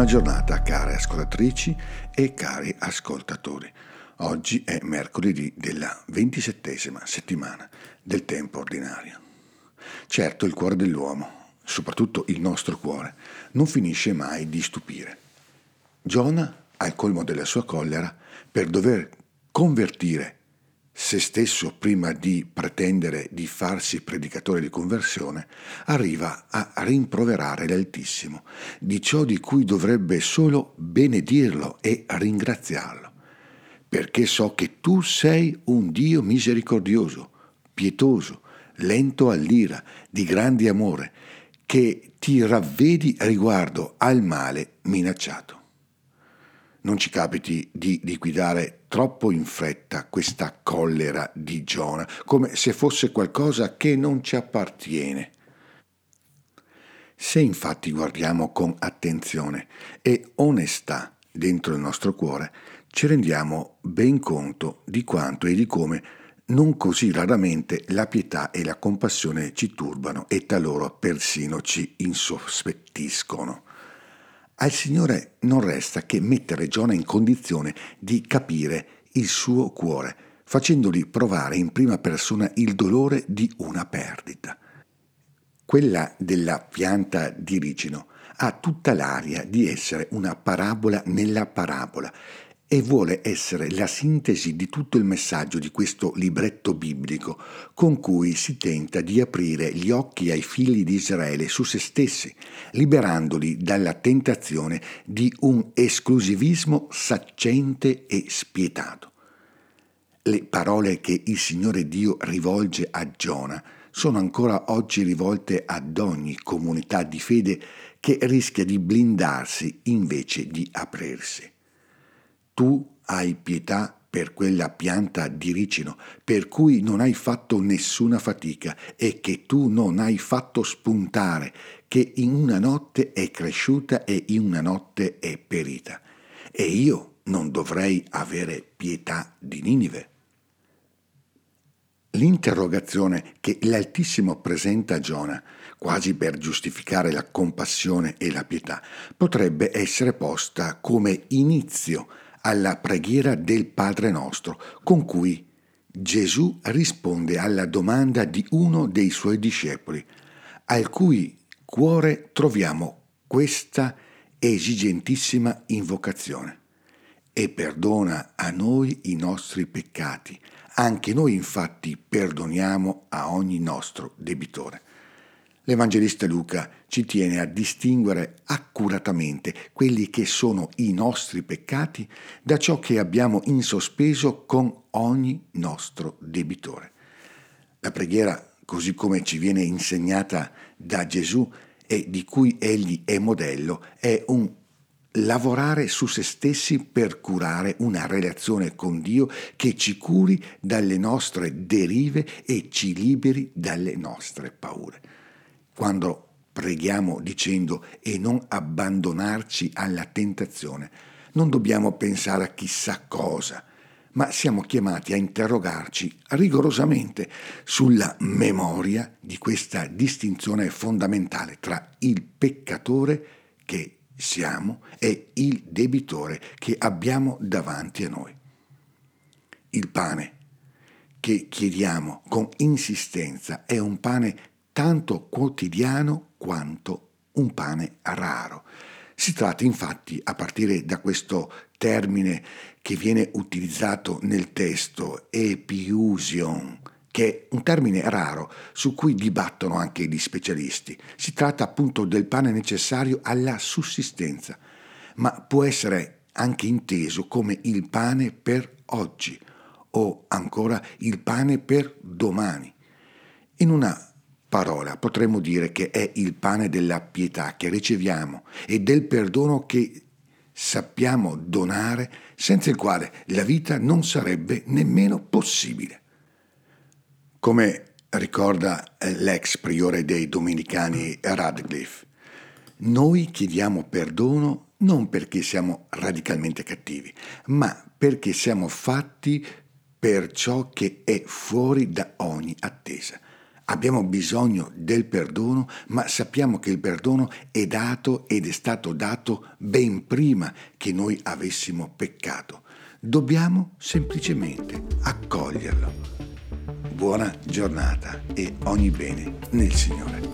Buona giornata care ascoltatrici e cari ascoltatori. Oggi è mercoledì della ventisettesima settimana del tempo ordinario. Certo il cuore dell'uomo, soprattutto il nostro cuore, non finisce mai di stupire. Giona, al colmo della sua collera, per dover convertire se stesso prima di pretendere di farsi predicatore di conversione, arriva a rimproverare l'Altissimo di ciò di cui dovrebbe solo benedirlo e ringraziarlo, perché so che tu sei un Dio misericordioso, pietoso, lento all'ira, di grande amore, che ti ravvedi riguardo al male minacciato. Non ci capiti di liquidare troppo in fretta questa collera di Giona, come se fosse qualcosa che non ci appartiene. Se infatti guardiamo con attenzione e onestà dentro il nostro cuore, ci rendiamo ben conto di quanto e di come non così raramente la pietà e la compassione ci turbano e talora persino ci insospettiscono. Al Signore non resta che mettere Giona in condizione di capire il suo cuore, facendogli provare in prima persona il dolore di una perdita. Quella della pianta di ricino ha tutta l'aria di essere una parabola nella parabola e vuole essere la sintesi di tutto il messaggio di questo libretto biblico con cui si tenta di aprire gli occhi ai figli di Israele su se stessi, liberandoli dalla tentazione di un esclusivismo saccente e spietato. Le parole che il Signore Dio rivolge a Giona sono ancora oggi rivolte ad ogni comunità di fede che rischia di blindarsi invece di aprirsi tu hai pietà per quella pianta di ricino, per cui non hai fatto nessuna fatica e che tu non hai fatto spuntare, che in una notte è cresciuta e in una notte è perita. E io non dovrei avere pietà di Ninive. L'interrogazione che l'Altissimo presenta a Giona, quasi per giustificare la compassione e la pietà, potrebbe essere posta come inizio alla preghiera del Padre nostro, con cui Gesù risponde alla domanda di uno dei suoi discepoli, al cui cuore troviamo questa esigentissima invocazione. E perdona a noi i nostri peccati. Anche noi infatti perdoniamo a ogni nostro debitore. L'Evangelista Luca ci tiene a distinguere accuratamente quelli che sono i nostri peccati da ciò che abbiamo in sospeso con ogni nostro debitore. La preghiera, così come ci viene insegnata da Gesù e di cui egli è modello, è un lavorare su se stessi per curare una relazione con Dio che ci curi dalle nostre derive e ci liberi dalle nostre paure quando preghiamo dicendo e non abbandonarci alla tentazione, non dobbiamo pensare a chissà cosa, ma siamo chiamati a interrogarci rigorosamente sulla memoria di questa distinzione fondamentale tra il peccatore che siamo e il debitore che abbiamo davanti a noi. Il pane che chiediamo con insistenza è un pane tanto quotidiano quanto un pane raro. Si tratta infatti, a partire da questo termine che viene utilizzato nel testo, epiusion, che è un termine raro su cui dibattono anche gli specialisti. Si tratta appunto del pane necessario alla sussistenza, ma può essere anche inteso come il pane per oggi o ancora il pane per domani. In una parola potremmo dire che è il pane della pietà che riceviamo e del perdono che sappiamo donare, senza il quale la vita non sarebbe nemmeno possibile. Come ricorda eh, l'ex priore dei domenicani Radcliffe, noi chiediamo perdono non perché siamo radicalmente cattivi, ma perché siamo fatti per ciò che è fuori da ogni attesa Abbiamo bisogno del perdono, ma sappiamo che il perdono è dato ed è stato dato ben prima che noi avessimo peccato. Dobbiamo semplicemente accoglierlo. Buona giornata e ogni bene nel Signore.